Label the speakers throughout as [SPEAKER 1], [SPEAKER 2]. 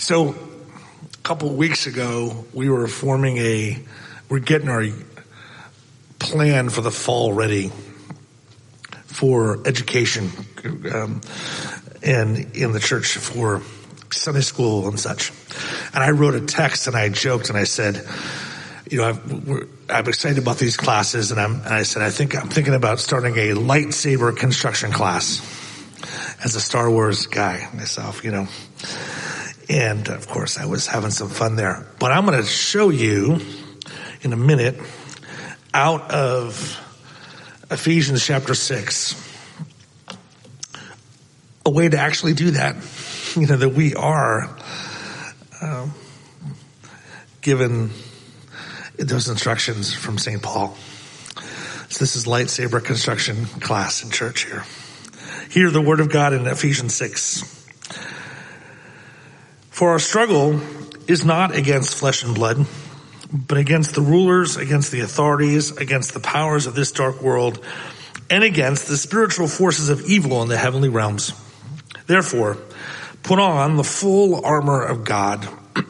[SPEAKER 1] So, a couple weeks ago, we were forming a, we're getting our plan for the fall ready for education um, and in the church for Sunday school and such. And I wrote a text and I joked and I said, you know, i am excited about these classes, and, and, i said I think I'm thinking about starting a lightsaber construction class as a Star Wars guy myself, you know. And of course, I was having some fun there. But I'm going to show you in a minute out of Ephesians chapter 6 a way to actually do that. You know, that we are um, given those instructions from St. Paul. So this is lightsaber construction class in church here. Hear the word of God in Ephesians 6. For our struggle is not against flesh and blood, but against the rulers, against the authorities, against the powers of this dark world, and against the spiritual forces of evil in the heavenly realms. Therefore, put on the full armor of God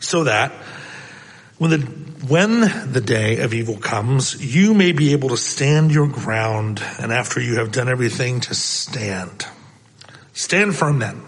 [SPEAKER 1] so that when the, when the day of evil comes, you may be able to stand your ground and after you have done everything to stand. Stand firm then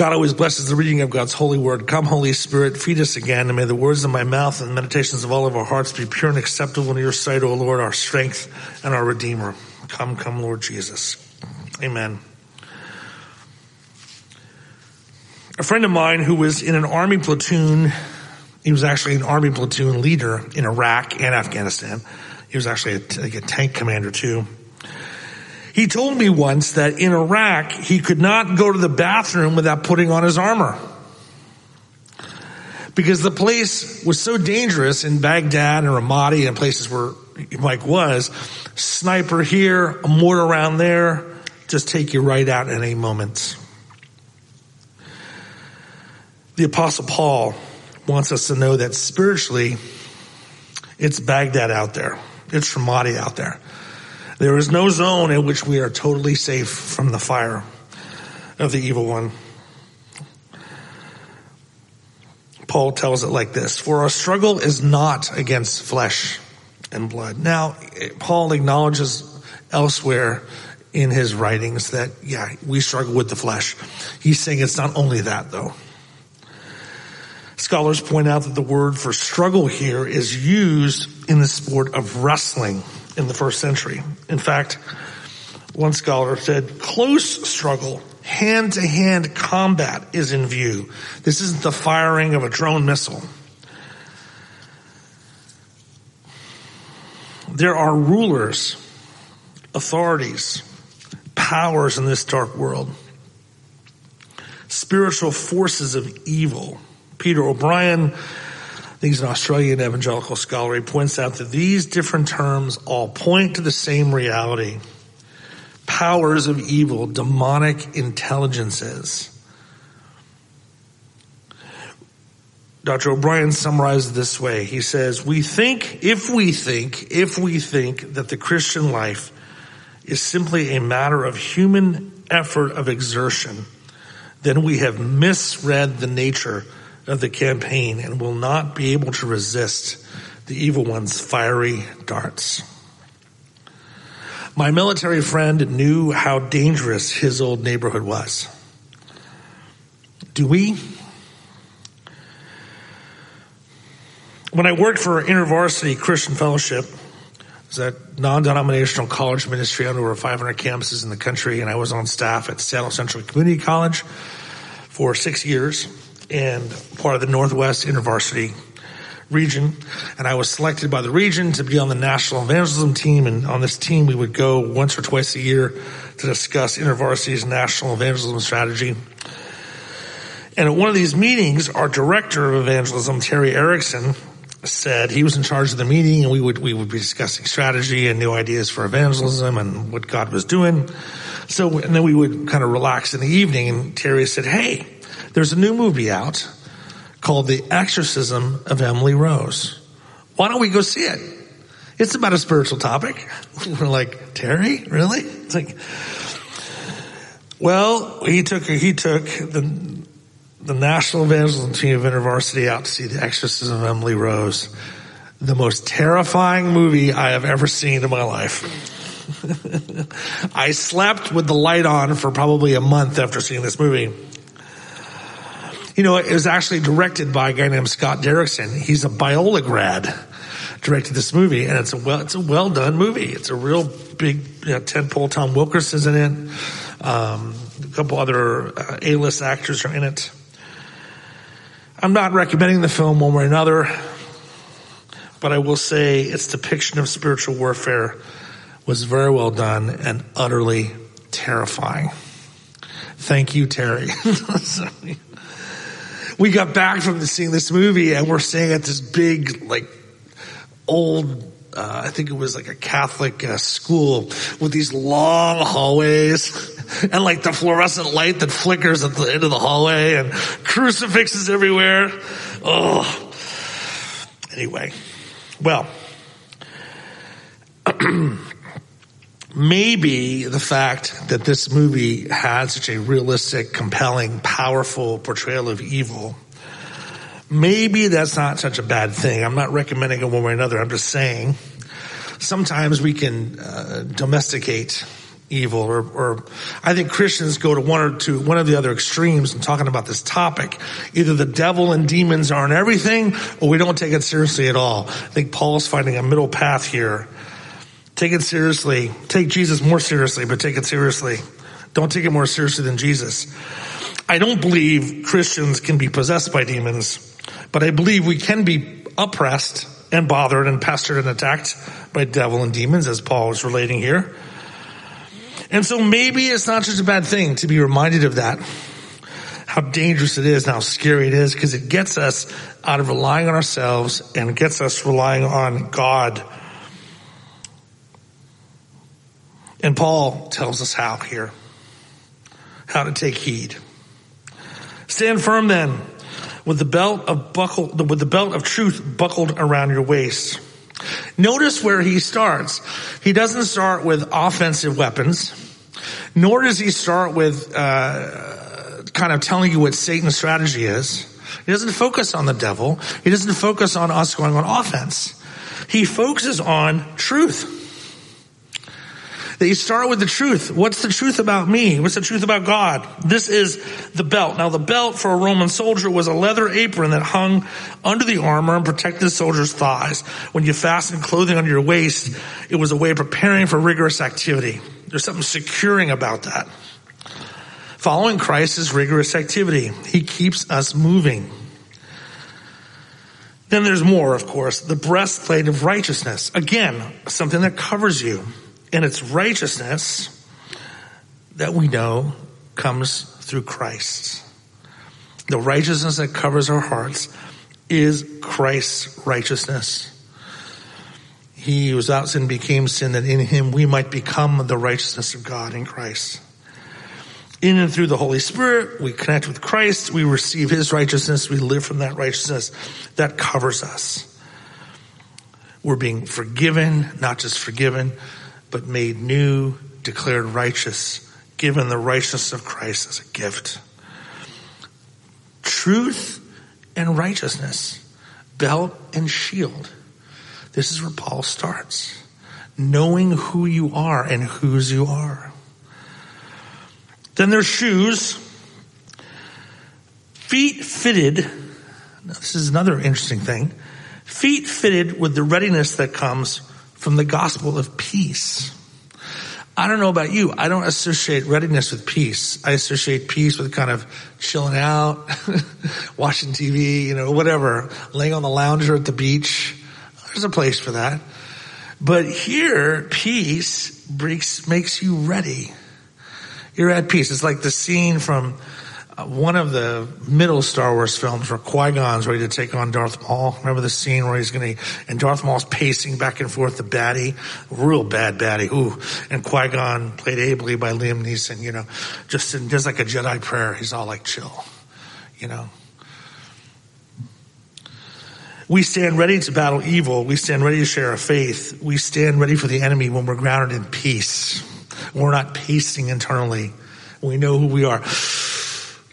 [SPEAKER 1] God always blesses the reading of God's holy word. Come, Holy Spirit, feed us again, and may the words of my mouth and the meditations of all of our hearts be pure and acceptable in your sight, O Lord, our strength and our Redeemer. Come, come, Lord Jesus. Amen. A friend of mine who was in an army platoon, he was actually an army platoon leader in Iraq and Afghanistan. He was actually a, like a tank commander too. He told me once that in Iraq, he could not go to the bathroom without putting on his armor. Because the place was so dangerous in Baghdad and Ramadi and places where Mike was, sniper here, a mortar around there, just take you right out in a moment. The apostle Paul wants us to know that spiritually, it's Baghdad out there. It's Ramadi out there. There is no zone in which we are totally safe from the fire of the evil one. Paul tells it like this, for our struggle is not against flesh and blood. Now, Paul acknowledges elsewhere in his writings that, yeah, we struggle with the flesh. He's saying it's not only that though. Scholars point out that the word for struggle here is used in the sport of wrestling in the first century. In fact, one scholar said close struggle, hand to hand combat is in view. This isn't the firing of a drone missile. There are rulers, authorities, powers in this dark world, spiritual forces of evil. Peter O'Brien he's an Australian evangelical scholar. He points out that these different terms all point to the same reality. Powers of evil, demonic intelligences. Dr. O'Brien summarizes this way. He says, we think, if we think, if we think that the Christian life is simply a matter of human effort of exertion, then we have misread the nature of the campaign and will not be able to resist the evil one's fiery darts. My military friend knew how dangerous his old neighborhood was. Do we? When I worked for InterVarsity Christian Fellowship, it was a non-denominational college ministry on over 500 campuses in the country, and I was on staff at Seattle Central Community College for six years and part of the Northwest InterVarsity region. And I was selected by the region to be on the national evangelism team. And on this team, we would go once or twice a year to discuss InterVarsity's national evangelism strategy. And at one of these meetings, our director of evangelism, Terry Erickson, said he was in charge of the meeting and we would, we would be discussing strategy and new ideas for evangelism and what God was doing. So, and then we would kind of relax in the evening and Terry said, Hey, there's a new movie out called The Exorcism of Emily Rose. Why don't we go see it? It's about a spiritual topic. We're like, Terry, really? It's like, well, he took, he took the, the National Evangelism Team of InterVarsity out to see The Exorcism of Emily Rose. The most terrifying movie I have ever seen in my life. I slept with the light on for probably a month after seeing this movie. You know, it was actually directed by a guy named Scott Derrickson. He's a Biola grad, directed this movie, and it's a well, it's a well done movie. It's a real big you know, tentpole. Tom Wilkinson's in it. Um, a couple other uh, A-list actors are in it. I'm not recommending the film one way or another, but I will say its depiction of spiritual warfare was very well done and utterly terrifying. Thank you, Terry. we got back from seeing this movie and we're staying at this big, like, old uh, I think it was like a Catholic uh, school with these long hallways and like the fluorescent light that flickers at the end of the hallway and crucifixes everywhere. Oh, anyway, well, maybe the fact that this movie had such a realistic, compelling, powerful portrayal of evil maybe that's not such a bad thing. I'm not recommending it one way or another. I'm just saying sometimes we can uh, domesticate evil or, or I think Christians go to one or two, one of the other extremes in talking about this topic. Either the devil and demons aren't everything or we don't take it seriously at all. I think Paul's finding a middle path here. Take it seriously. Take Jesus more seriously, but take it seriously. Don't take it more seriously than Jesus. I don't believe Christians can be possessed by demons. But I believe we can be oppressed and bothered and pestered and attacked by devil and demons as Paul is relating here. And so maybe it's not such a bad thing to be reminded of that. How dangerous it is and how scary it is because it gets us out of relying on ourselves and gets us relying on God. And Paul tells us how here. How to take heed. Stand firm then with the belt of buckle, with the belt of truth buckled around your waist. Notice where he starts. He doesn't start with offensive weapons, nor does he start with uh, kind of telling you what Satan's strategy is. He doesn't focus on the devil. He doesn't focus on us going on offense. He focuses on truth that you start with the truth. What's the truth about me? What's the truth about God? This is the belt. Now the belt for a Roman soldier was a leather apron that hung under the armor and protected the soldier's thighs. When you fastened clothing on your waist, it was a way of preparing for rigorous activity. There's something securing about that. Following Christ is rigorous activity. He keeps us moving. Then there's more, of course, the breastplate of righteousness. Again, something that covers you. And it's righteousness that we know comes through Christ. The righteousness that covers our hearts is Christ's righteousness. He without sin became sin that in him we might become the righteousness of God in Christ. In and through the Holy Spirit, we connect with Christ, we receive his righteousness, we live from that righteousness that covers us. We're being forgiven, not just forgiven, but made new, declared righteous, given the righteousness of Christ as a gift. Truth and righteousness, belt and shield. This is where Paul starts. Knowing who you are and whose you are. Then there's shoes. Feet fitted. Now, this is another interesting thing. Feet fitted with the readiness that comes from the gospel of peace. I don't know about you. I don't associate readiness with peace. I associate peace with kind of chilling out, watching TV, you know, whatever, laying on the lounger at the beach. There's a place for that. But here, peace makes you ready. You're at peace. It's like the scene from one of the middle Star Wars films where Qui-Gon's ready to take on Darth Maul. Remember the scene where he's going to, and Darth Maul's pacing back and forth, the baddie, real bad baddie, ooh. And Qui-Gon, played ably by Liam Neeson, you know, just in, just like a Jedi prayer. He's all like chill, you know. We stand ready to battle evil. We stand ready to share our faith. We stand ready for the enemy when we're grounded in peace. We're not pacing internally. We know who we are.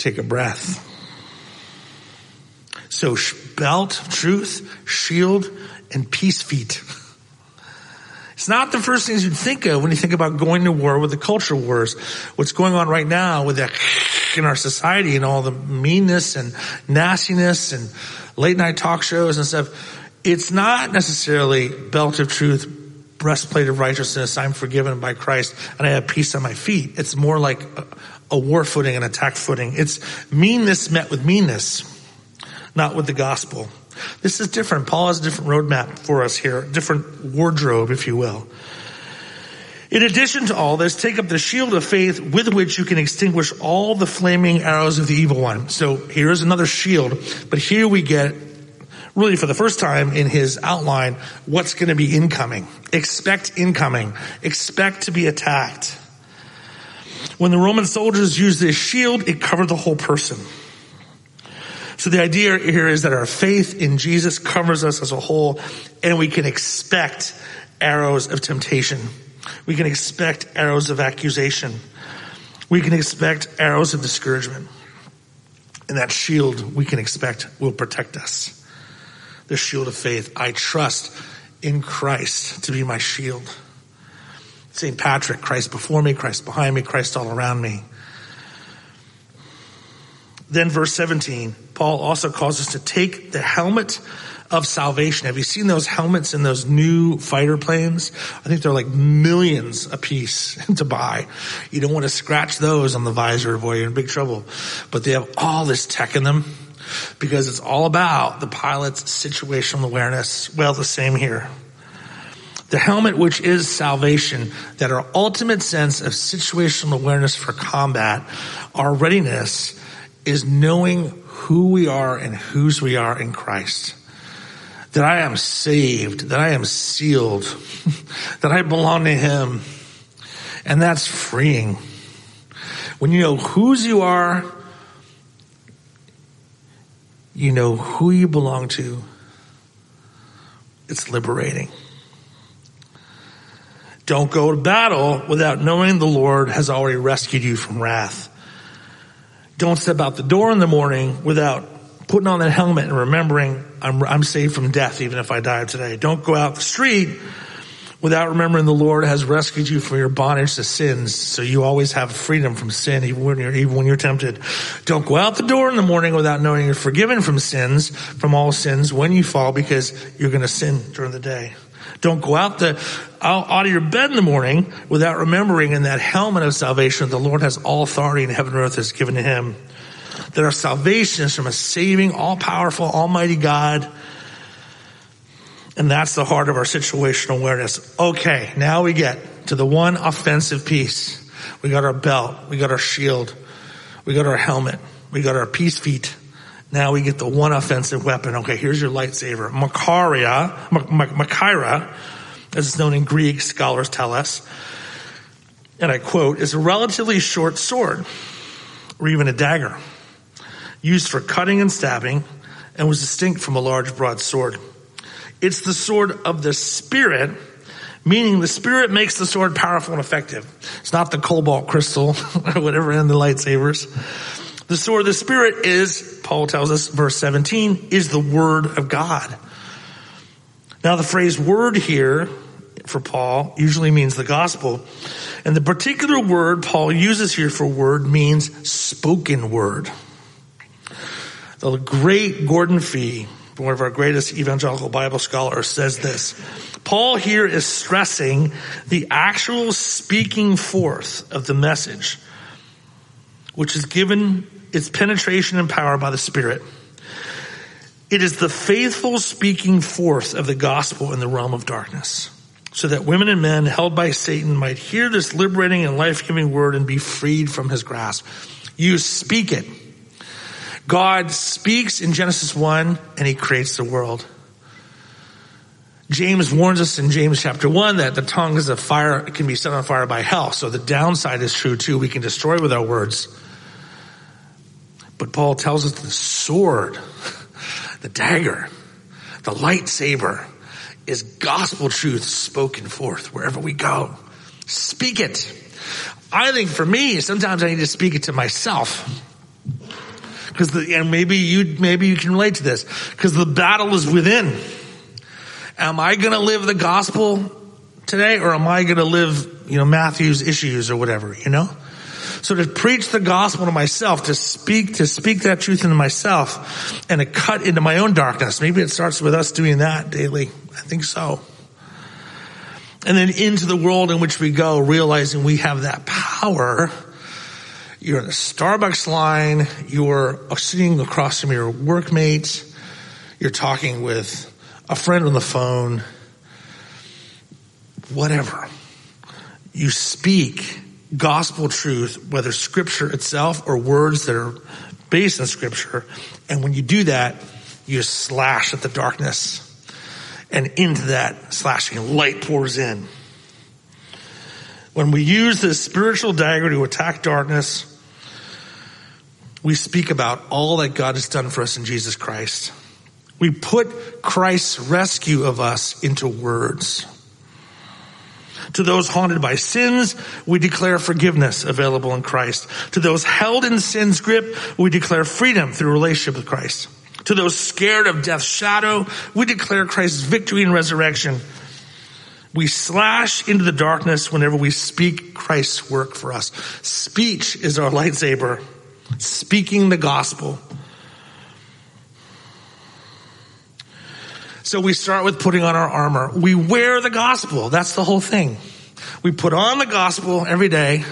[SPEAKER 1] Take a breath. So belt, truth, shield, and peace feet. It's not the first things you'd think of when you think about going to war with the culture wars. What's going on right now with that in our society and all the meanness and nastiness and late night talk shows and stuff. It's not necessarily belt of truth, breastplate of righteousness. I'm forgiven by Christ and I have peace on my feet. It's more like a war footing, an attack footing. It's meanness met with meanness, not with the gospel. This is different. Paul has a different roadmap for us here, different wardrobe, if you will. In addition to all this, take up the shield of faith with which you can extinguish all the flaming arrows of the evil one. So here's another shield, but here we get really for the first time in his outline what's going to be incoming. Expect incoming. Expect to be attacked. When the Roman soldiers used this shield, it covered the whole person. So the idea here is that our faith in Jesus covers us as a whole and we can expect arrows of temptation. We can expect arrows of accusation. We can expect arrows of discouragement. And that shield we can expect will protect us. The shield of faith. I trust in Christ to be my shield. St. Patrick, Christ before me, Christ behind me, Christ all around me. Then verse 17, Paul also calls us to take the helmet of salvation. Have you seen those helmets in those new fighter planes? I think they're like millions a piece to buy. You don't want to scratch those on the visor, boy, you're in big trouble. But they have all this tech in them because it's all about the pilot's situational awareness. Well, the same here. The helmet, which is salvation, that our ultimate sense of situational awareness for combat, our readiness is knowing who we are and whose we are in Christ that I am saved, that I am sealed, that I belong to Him. And that's freeing. When you know whose you are, you know who you belong to, it's liberating. Don't go to battle without knowing the Lord has already rescued you from wrath. Don't step out the door in the morning without putting on that helmet and remembering I'm, I'm saved from death even if I die today. Don't go out the street without remembering the Lord has rescued you from your bondage to sins. So you always have freedom from sin even when you're, even when you're tempted. Don't go out the door in the morning without knowing you're forgiven from sins, from all sins when you fall because you're going to sin during the day. Don't go out the, out, out of your bed in the morning without remembering in that helmet of salvation the Lord has all authority in heaven and earth is given to him that our salvation is from a saving, all powerful, almighty God. And that's the heart of our situational awareness. Okay, now we get to the one offensive piece. We got our belt, we got our shield, we got our helmet, we got our peace feet. Now we get the one offensive weapon. Okay, here's your lightsaber. Makaria, Makaira, as it's known in Greek, scholars tell us, and I quote, is a relatively short sword, or even a dagger used for cutting and stabbing, and was distinct from a large broad sword. It's the sword of the Spirit, meaning the Spirit makes the sword powerful and effective. It's not the cobalt crystal or whatever in the lightsabers. The sword of the Spirit is, Paul tells us, verse 17, is the Word of God. Now the phrase word here for Paul usually means the gospel. And the particular word Paul uses here for word means spoken word. The great Gordon Fee, one of our greatest evangelical Bible scholars, says this. Paul here is stressing the actual speaking forth of the message, which is given its penetration and power by the Spirit. It is the faithful speaking forth of the gospel in the realm of darkness, so that women and men held by Satan might hear this liberating and life-giving word and be freed from his grasp. You speak it God speaks in Genesis 1 and he creates the world. James warns us in James chapter 1 that the tongue is a fire, it can be set on fire by hell. So the downside is true too. We can destroy with our words. But Paul tells us the sword, the dagger, the lightsaber is gospel truth spoken forth wherever we go. Speak it. I think for me, sometimes I need to speak it to myself. Cause the, and maybe you, maybe you can relate to this. Cause the battle is within. Am I gonna live the gospel today or am I gonna live, you know, Matthew's issues or whatever, you know? So to preach the gospel to myself, to speak, to speak that truth into myself and to cut into my own darkness. Maybe it starts with us doing that daily. I think so. And then into the world in which we go, realizing we have that power. You're in a Starbucks line. You're sitting across from your workmates. You're talking with a friend on the phone. Whatever. You speak gospel truth, whether scripture itself or words that are based on scripture. And when you do that, you slash at the darkness and into that slashing light pours in. When we use this spiritual dagger to attack darkness, we speak about all that God has done for us in Jesus Christ. We put Christ's rescue of us into words. To those haunted by sins, we declare forgiveness available in Christ. To those held in sin's grip, we declare freedom through relationship with Christ. To those scared of death's shadow, we declare Christ's victory and resurrection. We slash into the darkness whenever we speak Christ's work for us. Speech is our lightsaber. Speaking the gospel. So we start with putting on our armor. We wear the gospel. That's the whole thing. We put on the gospel every day.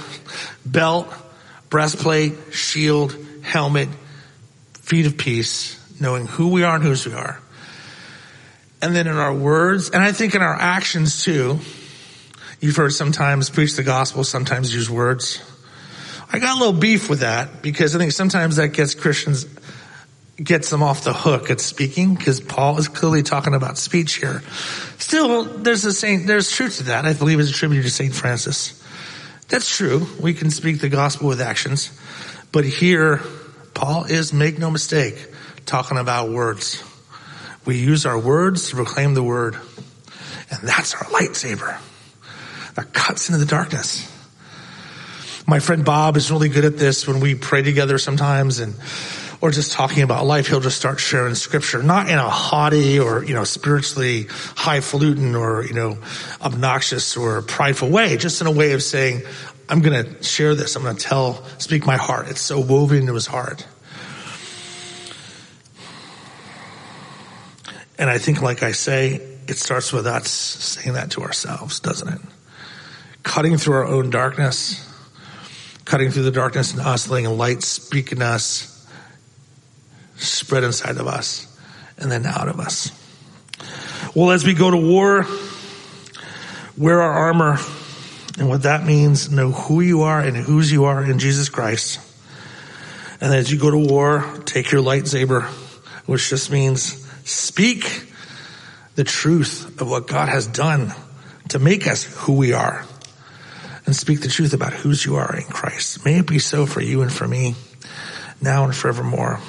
[SPEAKER 1] Belt, breastplate, shield, helmet, feet of peace knowing who we are and whose we are. And then in our words, and I think in our actions too, you've heard sometimes preach the gospel, sometimes use words. I got a little beef with that because I think sometimes that gets Christians, gets them off the hook at speaking because Paul is clearly talking about speech here. Still, there's a saint, there's truth to that. I believe is attributed to St. Francis. That's true. We can speak the gospel with actions. But here, Paul is, make no mistake, talking about words. We use our words to proclaim the word. And that's our lightsaber that cuts into the darkness. My friend Bob is really good at this when we pray together sometimes and or just talking about life, he'll just start sharing scripture, not in a haughty or, you know, spiritually highfalutin or, you know, obnoxious or prideful way, just in a way of saying, I'm going to share this. I'm going to tell, speak my heart. It's so woven into his heart. And I think, like I say, it starts with us saying that to ourselves, doesn't it? Cutting through our own darkness, cutting through the darkness in us, letting light speak in us, spread inside of us, and then out of us. Well, as we go to war, wear our armor. And what that means, know who you are and whose you are in Jesus Christ. And as you go to war, take your lightsaber, which just means Speak the truth of what God has done to make us who we are and speak the truth about whose you are in Christ. May it be so for you and for me now and forevermore.